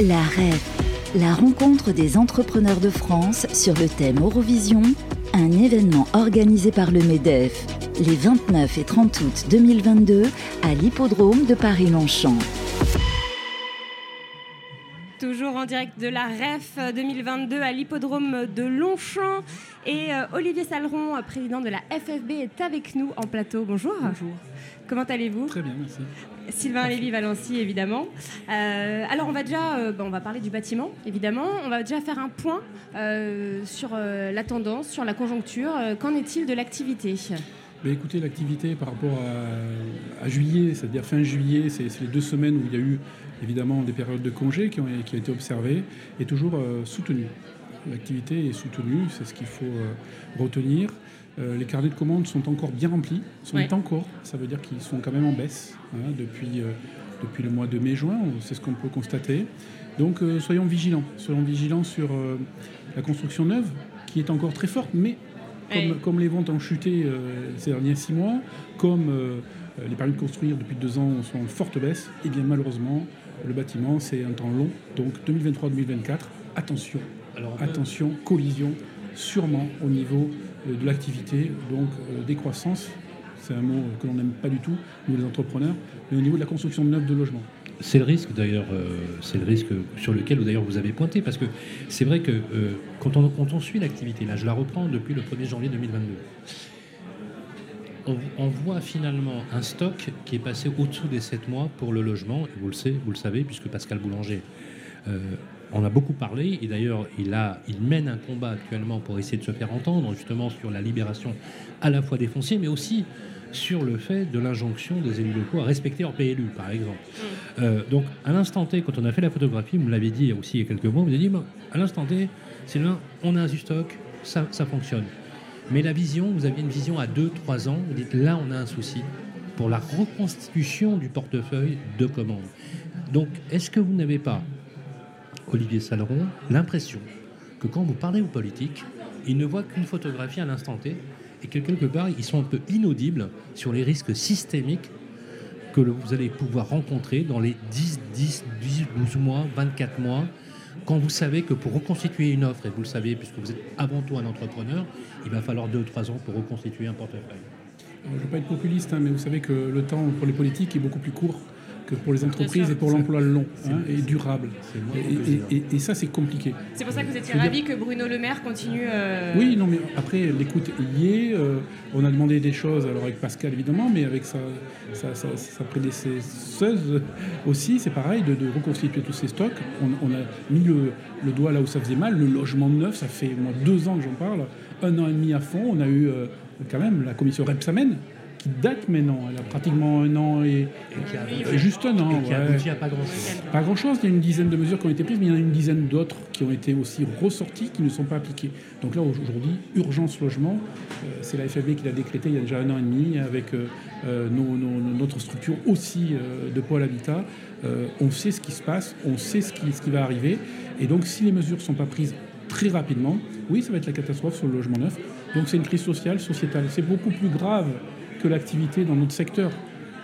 La REF, la rencontre des entrepreneurs de France sur le thème Eurovision, un événement organisé par le MEDEF les 29 et 30 août 2022 à l'hippodrome de Paris-Longchamp. Toujours en direct de la REF 2022 à l'hippodrome de Longchamp. Et euh, Olivier Saleron, président de la FFB, est avec nous en plateau. Bonjour. Bonjour. Comment allez-vous? Très bien, merci. Sylvain Lévy-Valency, évidemment. Euh, alors, on va déjà euh, on va parler du bâtiment, évidemment. On va déjà faire un point sur la tendance, sur la conjoncture. Qu'en est-il de l'activité? Ben, écoutez, l'activité par rapport à, juillet, c'est-à-dire fin juillet, c'est les deux semaines où il y a eu évidemment des périodes de congés qui ont été observées, est toujours soutenue. L'activité est soutenue, c'est ce qu'il faut retenir. Euh, les carnets de commandes sont encore bien remplis, sont encore, ça veut dire qu'ils sont quand même en baisse hein, depuis, euh, depuis le mois de mai-juin, c'est ce qu'on peut constater. Donc euh, soyons vigilants, soyons vigilants sur la construction neuve, qui est encore très forte, mais comme, les ventes ont chuté ces derniers six mois, comme les permis de construire depuis deux ans sont en forte baisse, et eh bien malheureusement, le bâtiment, c'est un temps long. Donc 2023-2024, attention, attention, collision, sûrement au niveau de l'activité, donc euh, décroissance, c'est un mot que l'on n'aime pas du tout, nous les entrepreneurs, mais au niveau de la construction de neuf de logements. C'est le risque d'ailleurs, euh, c'est le risque sur lequel d'ailleurs vous avez pointé, parce que c'est vrai que quand, on, suit l'activité, là je la reprends depuis le 1er janvier 2022, on, on, voit finalement un stock qui est passé au-dessous des 7 mois pour le logement, et vous le savez, vous le savez puisque Pascal Boulanger on a beaucoup parlé, et d'ailleurs il, il mène un combat actuellement pour essayer de se faire entendre, justement sur la libération à la fois des fonciers, mais aussi sur le fait de l'injonction des élus locaux à respecter leur PLU, par exemple. Mm. Euh, donc, à l'instant T, quand on a fait la photographie, vous me l'avez dit aussi il y a quelques mois, vous avez dit, à l'instant T, c'est là, on a un stock, ça, ça fonctionne. Mais la vision, vous aviez une vision à 2-3 ans, vous dites, là, on a un souci pour la reconstitution du portefeuille de commandes. Donc, est-ce que vous n'avez pas Olivier Saleron, l'impression que quand vous parlez aux politiques, ils ne voient qu'une photographie à l'instant T et que quelque part, ils sont un peu inaudibles sur les risques systémiques que vous allez pouvoir rencontrer dans les 10, 10, 10, 12 mois, 24 mois, quand vous savez que pour reconstituer une offre, et vous le savez puisque vous êtes avant tout un entrepreneur, il va falloir 2 ou 3 ans pour reconstituer un portefeuille. Je ne veux pas être populiste, hein, mais vous savez que le temps pour les politiques est beaucoup plus court que pour les entreprises et pour l'emploi long hein, et durable. Et, ça, c'est compliqué. C'est pour ça que vous étiez ravi que Bruno Le Maire continue. Euh, oui, non, mais après, l'écoute y est. Euh, on a demandé des choses, alors avec Pascal évidemment, mais avec sa, sa, prédécesseuse aussi, c'est pareil, de, reconstituer tous ces stocks. On, a mis le, le, doigt là où ça faisait mal. Le logement neuf, ça fait moi, deux ans que j'en parle, un an et demi à fond. On a eu euh, quand même la commission Repsamen qui date maintenant. Elle a pratiquement un an et, juste un an. qui aboutit à pas grand-chose. Pas grand-chose. Il y a une dizaine de mesures qui ont été prises, mais il y en a une dizaine d'autres qui ont été aussi ressorties, qui ne sont pas appliquées. Donc là, aujourd'hui, urgence logement. Euh, c'est la FFB qui l'a décrété il y a déjà un an et demi, avec euh, euh, notre structure aussi de pôle habitat. on sait ce qui se passe, on sait ce qui, ce qui va arriver. Et donc, si les mesures ne sont pas prises très rapidement, oui, ça va être la catastrophe sur le logement neuf. Donc c'est une crise sociale, sociétale. C'est beaucoup plus grave que l'activité dans notre secteur.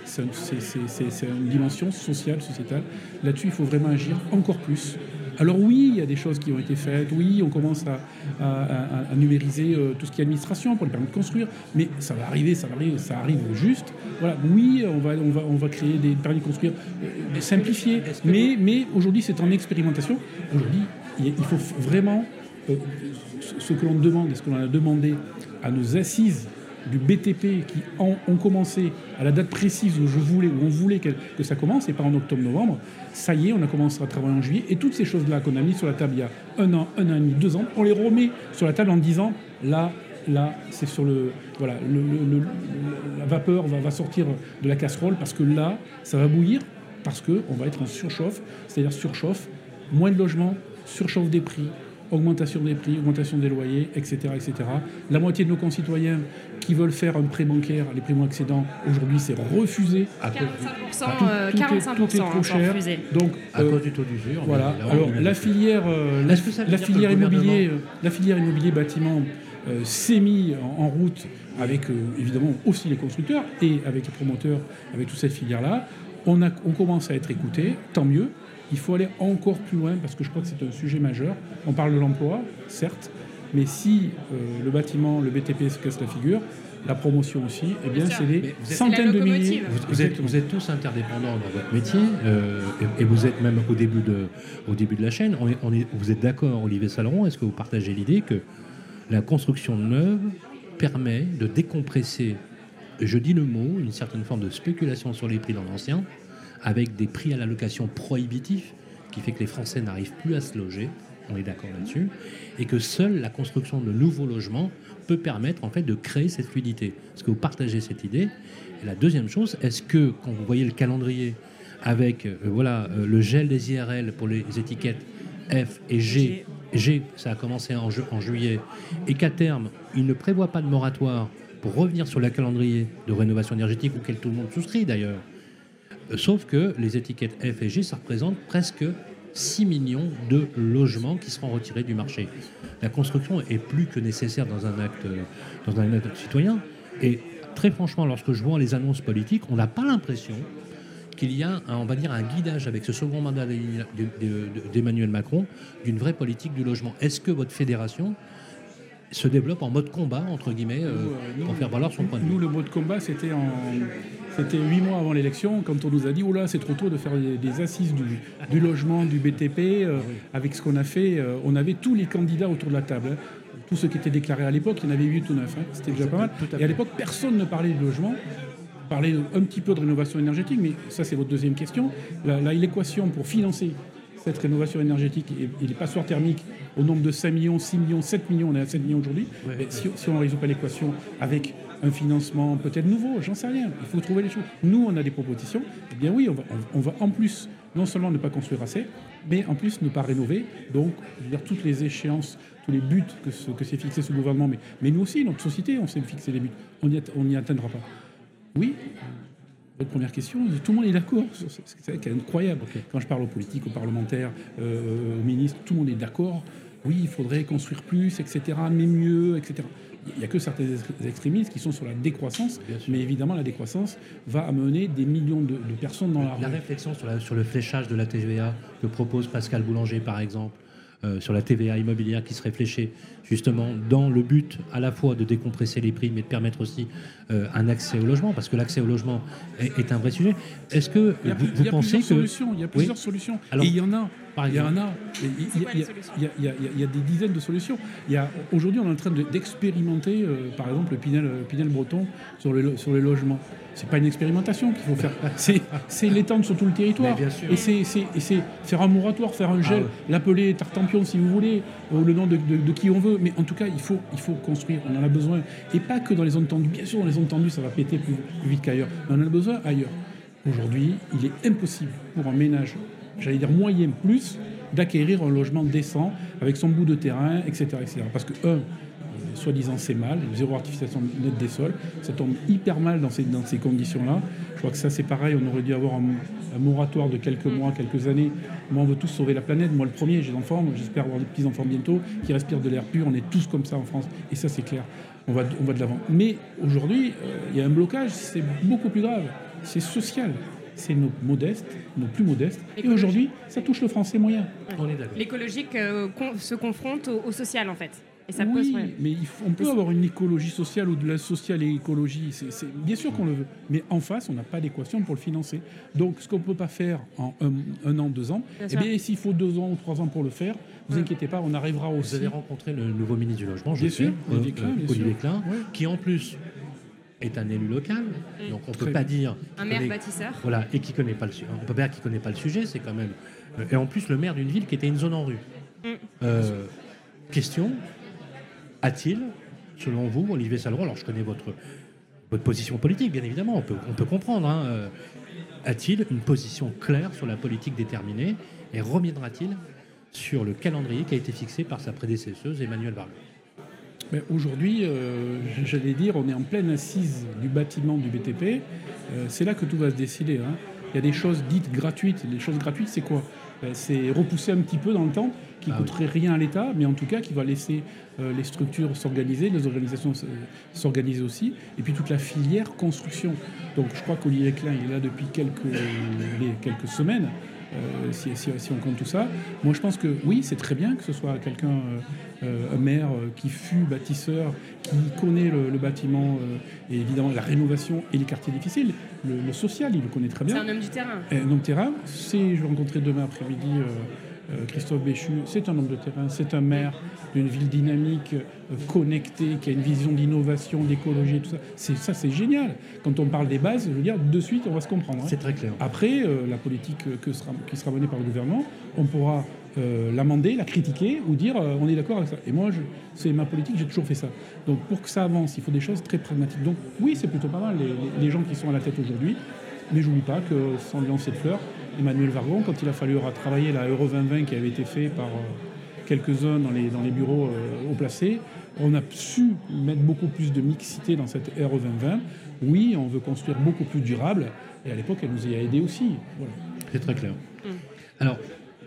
C'est une dimension sociale, sociétale. Là-dessus, il faut vraiment agir encore plus. Alors oui, il y a des choses qui ont été faites, oui, on commence à, numériser euh, tout ce qui est administration pour les permis de construire, mais ça va arriver, ça, va arriver, ça arrive juste. Voilà, oui, on va, on va, on va créer des permis de construire euh, simplifiés, mais, mais aujourd'hui c'est en expérimentation. Aujourd'hui, il faut vraiment, euh, ce que l'on demande et ce que l'on a demandé à nos assises du BTP qui ont, commencé à la date précise où je voulais, où on voulait que, ça commence, et pas en octobre-novembre, ça y est, on a commencé à travailler en juillet. Et toutes ces choses-là qu'on a mis sur la table il y a un an, un an et demi, deux ans, on les remet sur la table en disant là, là, c'est sur le. Voilà, la vapeur va, va, sortir de la casserole parce que là, ça va bouillir, parce qu'on va être en surchauffe, c'est-à-dire surchauffe, moins de logements, surchauffe des prix, augmentation des prix, augmentation des loyers, etc., etc. La moitié de nos concitoyens qui veulent faire un prêt bancaire, les primo accédants, aujourd'hui c'est refusé. À 45%, 45% trop cher. Donc, à cause du taux d'usure. Voilà. Alors la filière, euh, la, filière immobilier, euh, la filière immobilier bâtiment euh, s'est mis en, route avec évidemment aussi les constructeurs et avec les promoteurs, avec toute cette filière-là On, a, on commence à être écouté, tant mieux. Il faut aller encore plus loin parce que je crois que c'est un sujet majeur. On parle de l'emploi, certes, mais si euh, le bâtiment, le BTP se casse la figure, la promotion aussi, eh bien, c'est des centaines de milliers. Vous, êtes, vous, êtes, tous interdépendants dans votre métier euh, et, vous êtes même au début de, au début de la chaîne. On est, on est, vous êtes d'accord, Olivier Saleron Est-ce que vous partagez l'idée que la construction neuve permet de décompresser, je dis le mot, une certaine forme de spéculation sur les prix dans l'ancien, avec des prix à la location prohibitifs, qui fait que les Français n'arrivent plus à se loger, on est d'accord là-dessus, et que seule la construction de nouveaux logements peut permettre en fait de créer cette fluidité. Est-ce que vous partagez cette idée? Et la deuxième chose, est-ce que quand vous voyez le calendrier avec euh, voilà euh, le gel des IRL pour les étiquettes F et G, G, ça a commencé en, en juillet, et qu'à terme, il ne prévoit pas de moratoire pour revenir sur le calendrier de rénovation énergétique auquel tout le monde souscrit d'ailleurs. Euh, sauf que les étiquettes F et G, ça représente presque 6 millions de logements qui seront retirés du marché. La construction est plus que nécessaire dans un acte, dans un acte citoyen. Et très franchement, lorsque je vois les annonces politiques, on n'a pas l'impression qu'il y a, on va dire, un guidage avec ce second mandat d'Emmanuel Macron d'une vraie politique du logement. Est-ce que votre fédération se développe en mode combat, entre guillemets, euh, pour faire valoir son point de vue Nous, le mode combat, c'était en, c'était huit mois avant l'élection, quand on nous a dit, oh là, c'est trop tôt de faire des, assises du, logement, du BTP. Euh, avec ce qu'on a fait, euh, on avait tous les candidats autour de la table. Hein. Tous ceux qui étaient déclarés à l'époque, il y en avait 8 ou 9. Hein. C'était déjà pas mal. Et à l'époque, personne ne parlait de logement. Parlait un petit peu de rénovation énergétique, mais ça, c'est votre deuxième question. L'équation pour financer cette rénovation énergétique et, les passoires thermiques au nombre de 5 millions, 6 millions, 7 millions, on est à 7 millions aujourd'hui. si, si, on ne résout pas l'équation avec un financement peut-être nouveau, j'en sais rien. Il faut trouver les choses. Nous, on a des propositions. Eh bien oui, on va, en plus non seulement ne pas construire assez, mais en plus ne pas rénover. Donc, je veux dire, toutes les échéances, tous les buts que, ce, que s'est fixé ce gouvernement, mais, mais nous aussi, notre société, on sait fixer les buts. On n'y atteindra pas. Oui, votre première question, tout le monde est d'accord. C'est incroyable. Quand je parle aux politiques, aux parlementaires, euh, aux ministres, tout le monde est d'accord. Oui, il faudrait construire plus, etc., mais mieux, etc il n'y a que certains extrémistes qui sont sur la décroissance, mais évidemment, la décroissance va amener des millions de, personnes dans la, la réflexion sur, le fléchage de la TVA que propose Pascal Boulanger, par exemple, euh, sur la TVA immobilière qui serait fléchée justement dans le but à la fois de décompresser les prix, mais de permettre aussi euh, un accès au logement, parce que l'accès au logement est, un vrai sujet. Est-ce que il y a, vous, il y a pensez que solutions, il y a plusieurs solutions, et il y en a. il y en a. Il y, a des dizaines de solutions. Aujourd'hui, on est en train d'expérimenter, euh, par exemple, le Pinel, Pinel breton sur, le, sur les logements. C'est pas une expérimentation qu'il faut faire. C'est l'étendre sur tout le territoire. Et c'est faire un moratoire, faire un gel, ah l'appeler Tartampion si vous voulez, ou le nom de, de, qui on veut. Mais en tout cas, il faut, il faut construire. On en a besoin. Et pas que dans les zones tendues. Bien sûr, dans les zones tendues, ça va péter plus, vite qu'ailleurs. Mais on en a besoin ailleurs. Aujourd'hui, il est impossible pour un ménage, j'allais dire moyen plus, d'acquérir un logement décent avec son bout de terrain, etc. etc. Parce que, un, soi-disant c'est mal, zéro artificialisation nette des sols. Ça tombe hyper mal dans ces, dans ces conditions-là. Je crois que ça c'est pareil, on aurait dû avoir un, moratoire de quelques mois, quelques années. Moi on veut tous sauver la planète, moi le premier, j'ai des enfants, j'espère avoir des petits-enfants bientôt, qui respirent de l'air pur, on est tous comme ça en France, et ça c'est clair, on va, on va de l'avant. Mais aujourd'hui, euh, il y a un blocage, c'est beaucoup plus grave, c'est social c'est nos modestes, nos plus modestes. Et aujourd'hui, ça touche le français moyen. L'écologique euh, se confronte au, social, en fait oui, mais on peut avoir une écologie sociale ou de la sociale et écologie. C'est bien sûr qu'on le veut, mais en face, on n'a pas d'équation pour le financer. Donc, ce qu'on ne peut pas faire en un, an, deux ans, eh bien, s'il faut deux ans ou trois ans pour le faire, vous inquiétez pas, on arrivera aussi. Vous avez rencontré le nouveau ministre du logement, je bien sûr, Olivier Klein, qui en plus est un élu local, donc on ne peut pas dire un maire bâtisseur. Voilà, et qui connaît pas le sujet. On peut pas dire qu'il connaît pas le sujet, c'est quand même. Euh, et en plus, le maire d'une ville qui était une zone en rue. Mm. Euh, question a-t-il, selon vous, Olivier Saleron, alors je connais votre, votre position politique, bien évidemment, on peut, on peut comprendre, hein, euh, a-t-il une position claire sur la politique déterminée et reviendra-t-il sur le calendrier qui a été fixé par sa prédécesseuse Emmanuel Aujourd'hui, euh, j'allais dire, on est en pleine assise du bâtiment du BTP. Euh, c'est là que tout va se décider. Hein. il y a des choses dites gratuites. Les choses gratuites, c'est quoi? Ben, C'est repousser un petit peu dans le temps, qui ne Ah coûterait rien à l'État, mais en tout cas qui va laisser euh, les structures s'organiser, les organisations s'organiser aussi, et puis toute la filière construction. Donc je crois qu'Olivier Klein est là depuis quelques, les- quelques semaines. Euh, si, si- si on compte tout ça, moi je pense que oui, c'est très bien que ce soit quelqu'un, euh, euh, un maire qui fut bâtisseur, qui connaît le, le bâtiment et évidemment la rénovation et les quartiers difficiles, le, le social, il le connaît très C'est bien. un homme du terrain. Un homme de terrain, c'est, je vais rencontrer demain après-midi Christophe Béchu, c'est un homme de terrain, c'est un maire d'une ville dynamique, euh, connectée, qui a une vision d'innovation, d'écologie, tout ça. C'est, ça, c'est génial. Quand on parle des bases, je veux dire, de suite, on va se comprendre. hein. C'est très clair. Après, euh, la politique euh, que sera, qui sera menée par le gouvernement, on pourra euh, l'amender, la critiquer ou dire euh, on est d'accord avec ça. Et moi, je- c'est ma politique, j'ai toujours fait ça. Donc pour que ça avance, il faut des choses très pragmatiques. Donc oui, c'est plutôt pas mal les, gens qui sont à la tête aujourd'hui. Mais j'oublie pas que sans lancer de fleurs, Emmanuel Vargon, quand il a fallu travailler la Euro 2020 qui avait été fait par euh, quelques-uns dans les, dans les bureaux euh, haut placés, on a su mettre beaucoup plus de mixité dans cette Euro 2020. Oui, on veut construire beaucoup plus durable. Et à l'époque, elle nous y a aidés aussi. Voilà. C'est très clair. Alors,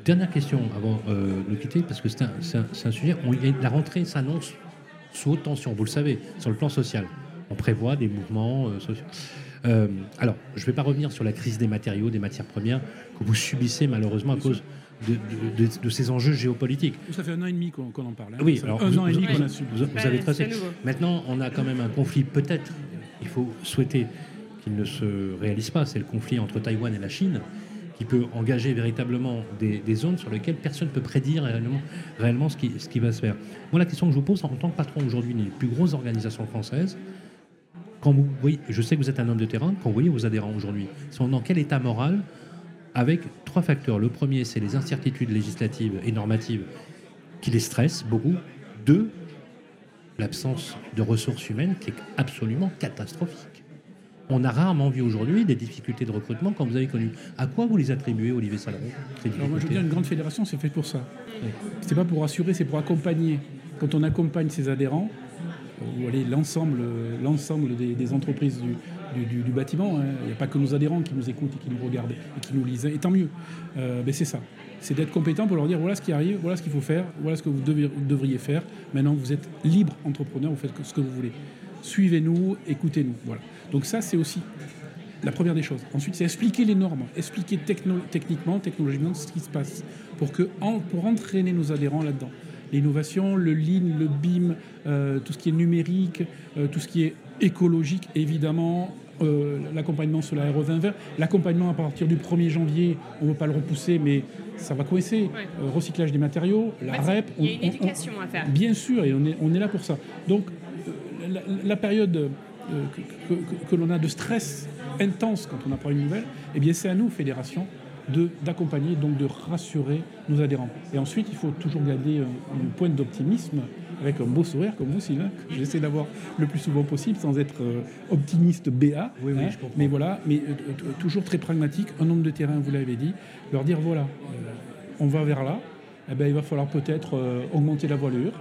dernière question avant euh, de quitter, parce que c'est un, sujet. On, la rentrée s'annonce sous haute tension, vous le savez, sur le plan social. On prévoit des mouvements euh, sociaux. Euh, alors, je ne vais pas revenir sur la crise des matériaux, des matières premières que vous subissez malheureusement à cause de, de- de- de ces enjeux géopolitiques. Ça fait un an et demi qu'on en parle. hein. Oui, alors un vous, an et demi qu'on a subi. vous- avez tracé. Maintenant, on a quand même un conflit, peut-être, il faut souhaiter qu'il ne se réalise pas, c'est le conflit entre Taïwan et la Chine, qui peut engager véritablement des, des zones sur lesquelles personne ne peut prédire réellement, réellement ce, qui, ce qui va se faire. Moi, la question que je vous pose, en tant que patron aujourd'hui des plus grosses organisations françaises, quand vous voyez, je sais que vous êtes un homme de terrain, quand vous voyez vos adhérents aujourd'hui, ils sont dans quel état moral avec trois facteurs. Le premier, c'est les incertitudes législatives et normatives qui les stressent beaucoup. Deux, l'absence de ressources humaines qui est absolument catastrophique. On a rarement vu aujourd'hui des difficultés de recrutement quand vous avez connu. À quoi vous les attribuez, Olivier Saleron ces Alors moi je veux dire, une grande fédération, c'est fait pour ça. Oui. C'est pas pour assurer, c'est pour accompagner. Quand on accompagne ses adhérents, ou allez, l'ensemble, l'ensemble des, entreprises du, bâtiment, hein, il n'y a pas que nos adhérents qui nous écoutent et qui nous regardent et qui nous lisent, et tant mieux. Euh, ben c'est ça. C'est d'être compétent pour leur dire voilà ce qui arrive, voilà ce qu'il faut faire, voilà ce que vous vous devriez faire. Maintenant, vous êtes libre entrepreneur, vous faites ce que vous voulez. Suivez-nous, écoutez-nous. Voilà. Donc ça, c'est aussi la première des choses. Ensuite, c'est expliquer les normes, expliquer techniquement, technologiquement ce qui se passe pour entraîner nos adhérents là-dedans. L'innovation, le lean, le BIM, euh, tout ce qui est numérique, euh, tout ce qui est écologique, évidemment, euh, l'accompagnement sur la RE 2020, l'accompagnement à partir du 1er janvier, on ne veut pas le repousser, mais ça va coincer. Ouais. Euh, recyclage des matériaux, la REP. Il y a on- une on- on- éducation à faire. Bien sûr, et on est, on est là pour ça. Donc, euh, la, la période que, que- que- que l'on a de stress intense quand on apprend une nouvelle, eh bien, c'est à nous, fédération, d'accompagner, donc de rassurer nos adhérents. Et ensuite, il faut toujours garder euh, une pointe d'optimisme avec un beau sourire comme vous, Sylvain, que j'essaie d'avoir le plus souvent possible sans être euh, optimiste BA. Oui, oui, je comprends. Mais voilà, mais euh, toujours très pragmatique. Un nombre de terrains, vous l'avez dit, leur dire voilà, on va vers là. Eh ben, il va falloir peut-être euh, augmenter la voilure,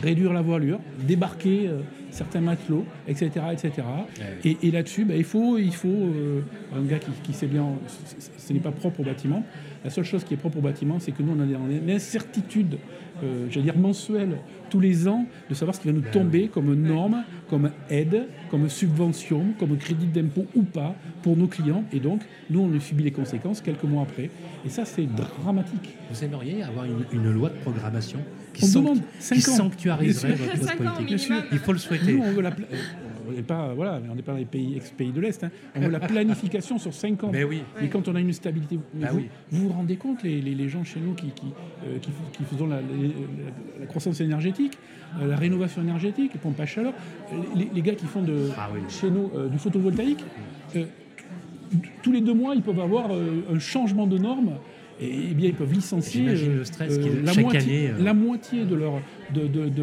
réduire la voilure, débarquer euh, certains matelots, etc. etc. Et, et là-dessus, ben, il faut, il faut euh, un gars qui, qui sait bien, ce n'est pas propre au bâtiment. La seule chose qui est propre au bâtiment, c'est que nous, on a des- l'incertitude, euh, j'allais dire mensuelle, tous les ans, de savoir ce qui va nous tomber comme norme, comme aide, comme subvention, comme crédit d'impôt ou pas pour nos clients. Et donc, nous, on subit les conséquences quelques mois après. Et ça, c'est dramatique. Vous aimeriez avoir une, une loi de programmation qui, On demande qui sanctuariserait votre, politique? Il faut le souhaiter. Nous, on veut la on n'est pas, voilà, on n'est pas dans les pays, ex-pays de l'Est. hein. On veut la planification sur 5 ans. Mais oui. Mais quand on a une stabilité, Bah vous, oui. vous vous rendez compte, les, les- les gens chez nous qui, qui, euh, qui, faisons la, la- la croissance énergétique, euh, la rénovation énergétique, les pompes à chaleur, les, gars qui font de, Ah oui. chez nous euh, du photovoltaïque, tous les deux mois, ils peuvent avoir un changement de normes. Et, eh bien, ils peuvent licencier le stress euh, la, moitié, année, euh. la moitié de leur, de, de, de, de-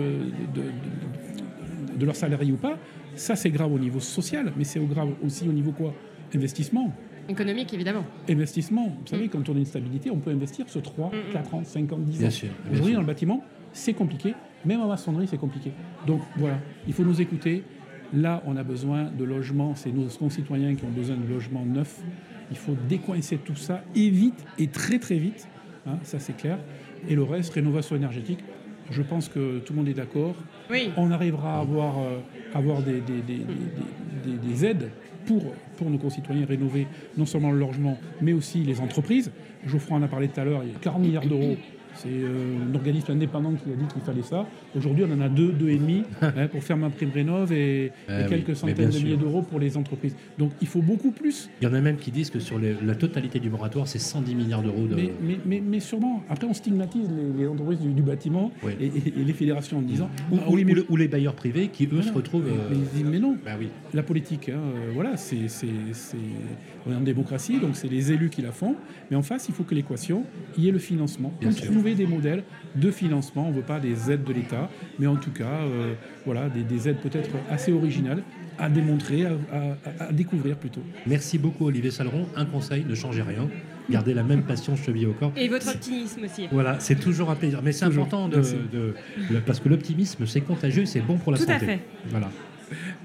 de- de leur salarié ou pas. Ça, c'est grave au niveau social, mais c'est au grave aussi au niveau quoi? Investissement. Économique, évidemment. Investissement. Vous savez, quand on a une stabilité, on peut investir sur 3, 4 ans, 5 ans, 10 ans. Bien sûr, bien Aujourd'hui, sûr. dans le bâtiment, c'est compliqué. Même en maçonnerie, c'est compliqué. Donc voilà, il faut nous écouter. Là, on a besoin de logements. C'est nos concitoyens qui ont besoin de logements neufs. Il faut décoincer tout ça et vite, et très très vite. Hein, ça c'est clair. Et le reste, rénovation énergétique, je pense que tout le monde est d'accord. Oui. On arrivera à avoir, euh, avoir des, des- des- des- des- des aides pour, pour nos concitoyens rénover non seulement le logement, mais aussi les entreprises. Geoffroy en a parlé tout à l'heure, il y a 40 milliards d'euros. C'est euh, un organisme indépendant qui a dit qu'il fallait ça. Aujourd'hui, on en a deux, deux et demi hein, pour faire ma prime rénov et, et oui, quelques centaines de milliers d'euros pour les entreprises. Donc il faut beaucoup plus. Il y en a même qui disent que sur les- la totalité du moratoire, c'est 110 milliards d'euros de. Mais, mais, mais, mais sûrement, après on stigmatise les, les entreprises du, du bâtiment Oui. et, et- et les fédérations en disant Ou, Ah ou- oui, mais ou le- ou les bailleurs privés qui, eux, Voilà. se retrouvent. euh, Mais, ils disent, mais non, Bah oui. la politique, hein, euh, voilà, c'est, on est en démocratie, donc c'est les élus qui la font. Mais en face, il faut que l'équation, il y ait le financement. Bien sûr. Trouver des modèles de financement. On ne veut pas des aides de l'État, mais en tout cas, euh, voilà, des, des aides peut-être assez originales à démontrer, à, à- à- à découvrir plutôt. Merci beaucoup, Olivier Saleron. Un conseil ne changez rien. Gardez la même passion cheville au corps. Et votre optimisme aussi. Voilà, c'est toujours un plaisir. Mais c'est important de, parce que l'optimisme, c'est contagieux, c'est bon pour la Tout à santé. fait. Voilà.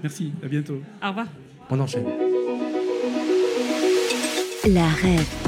Merci, à bientôt. Au revoir. On enchaîne. La REF,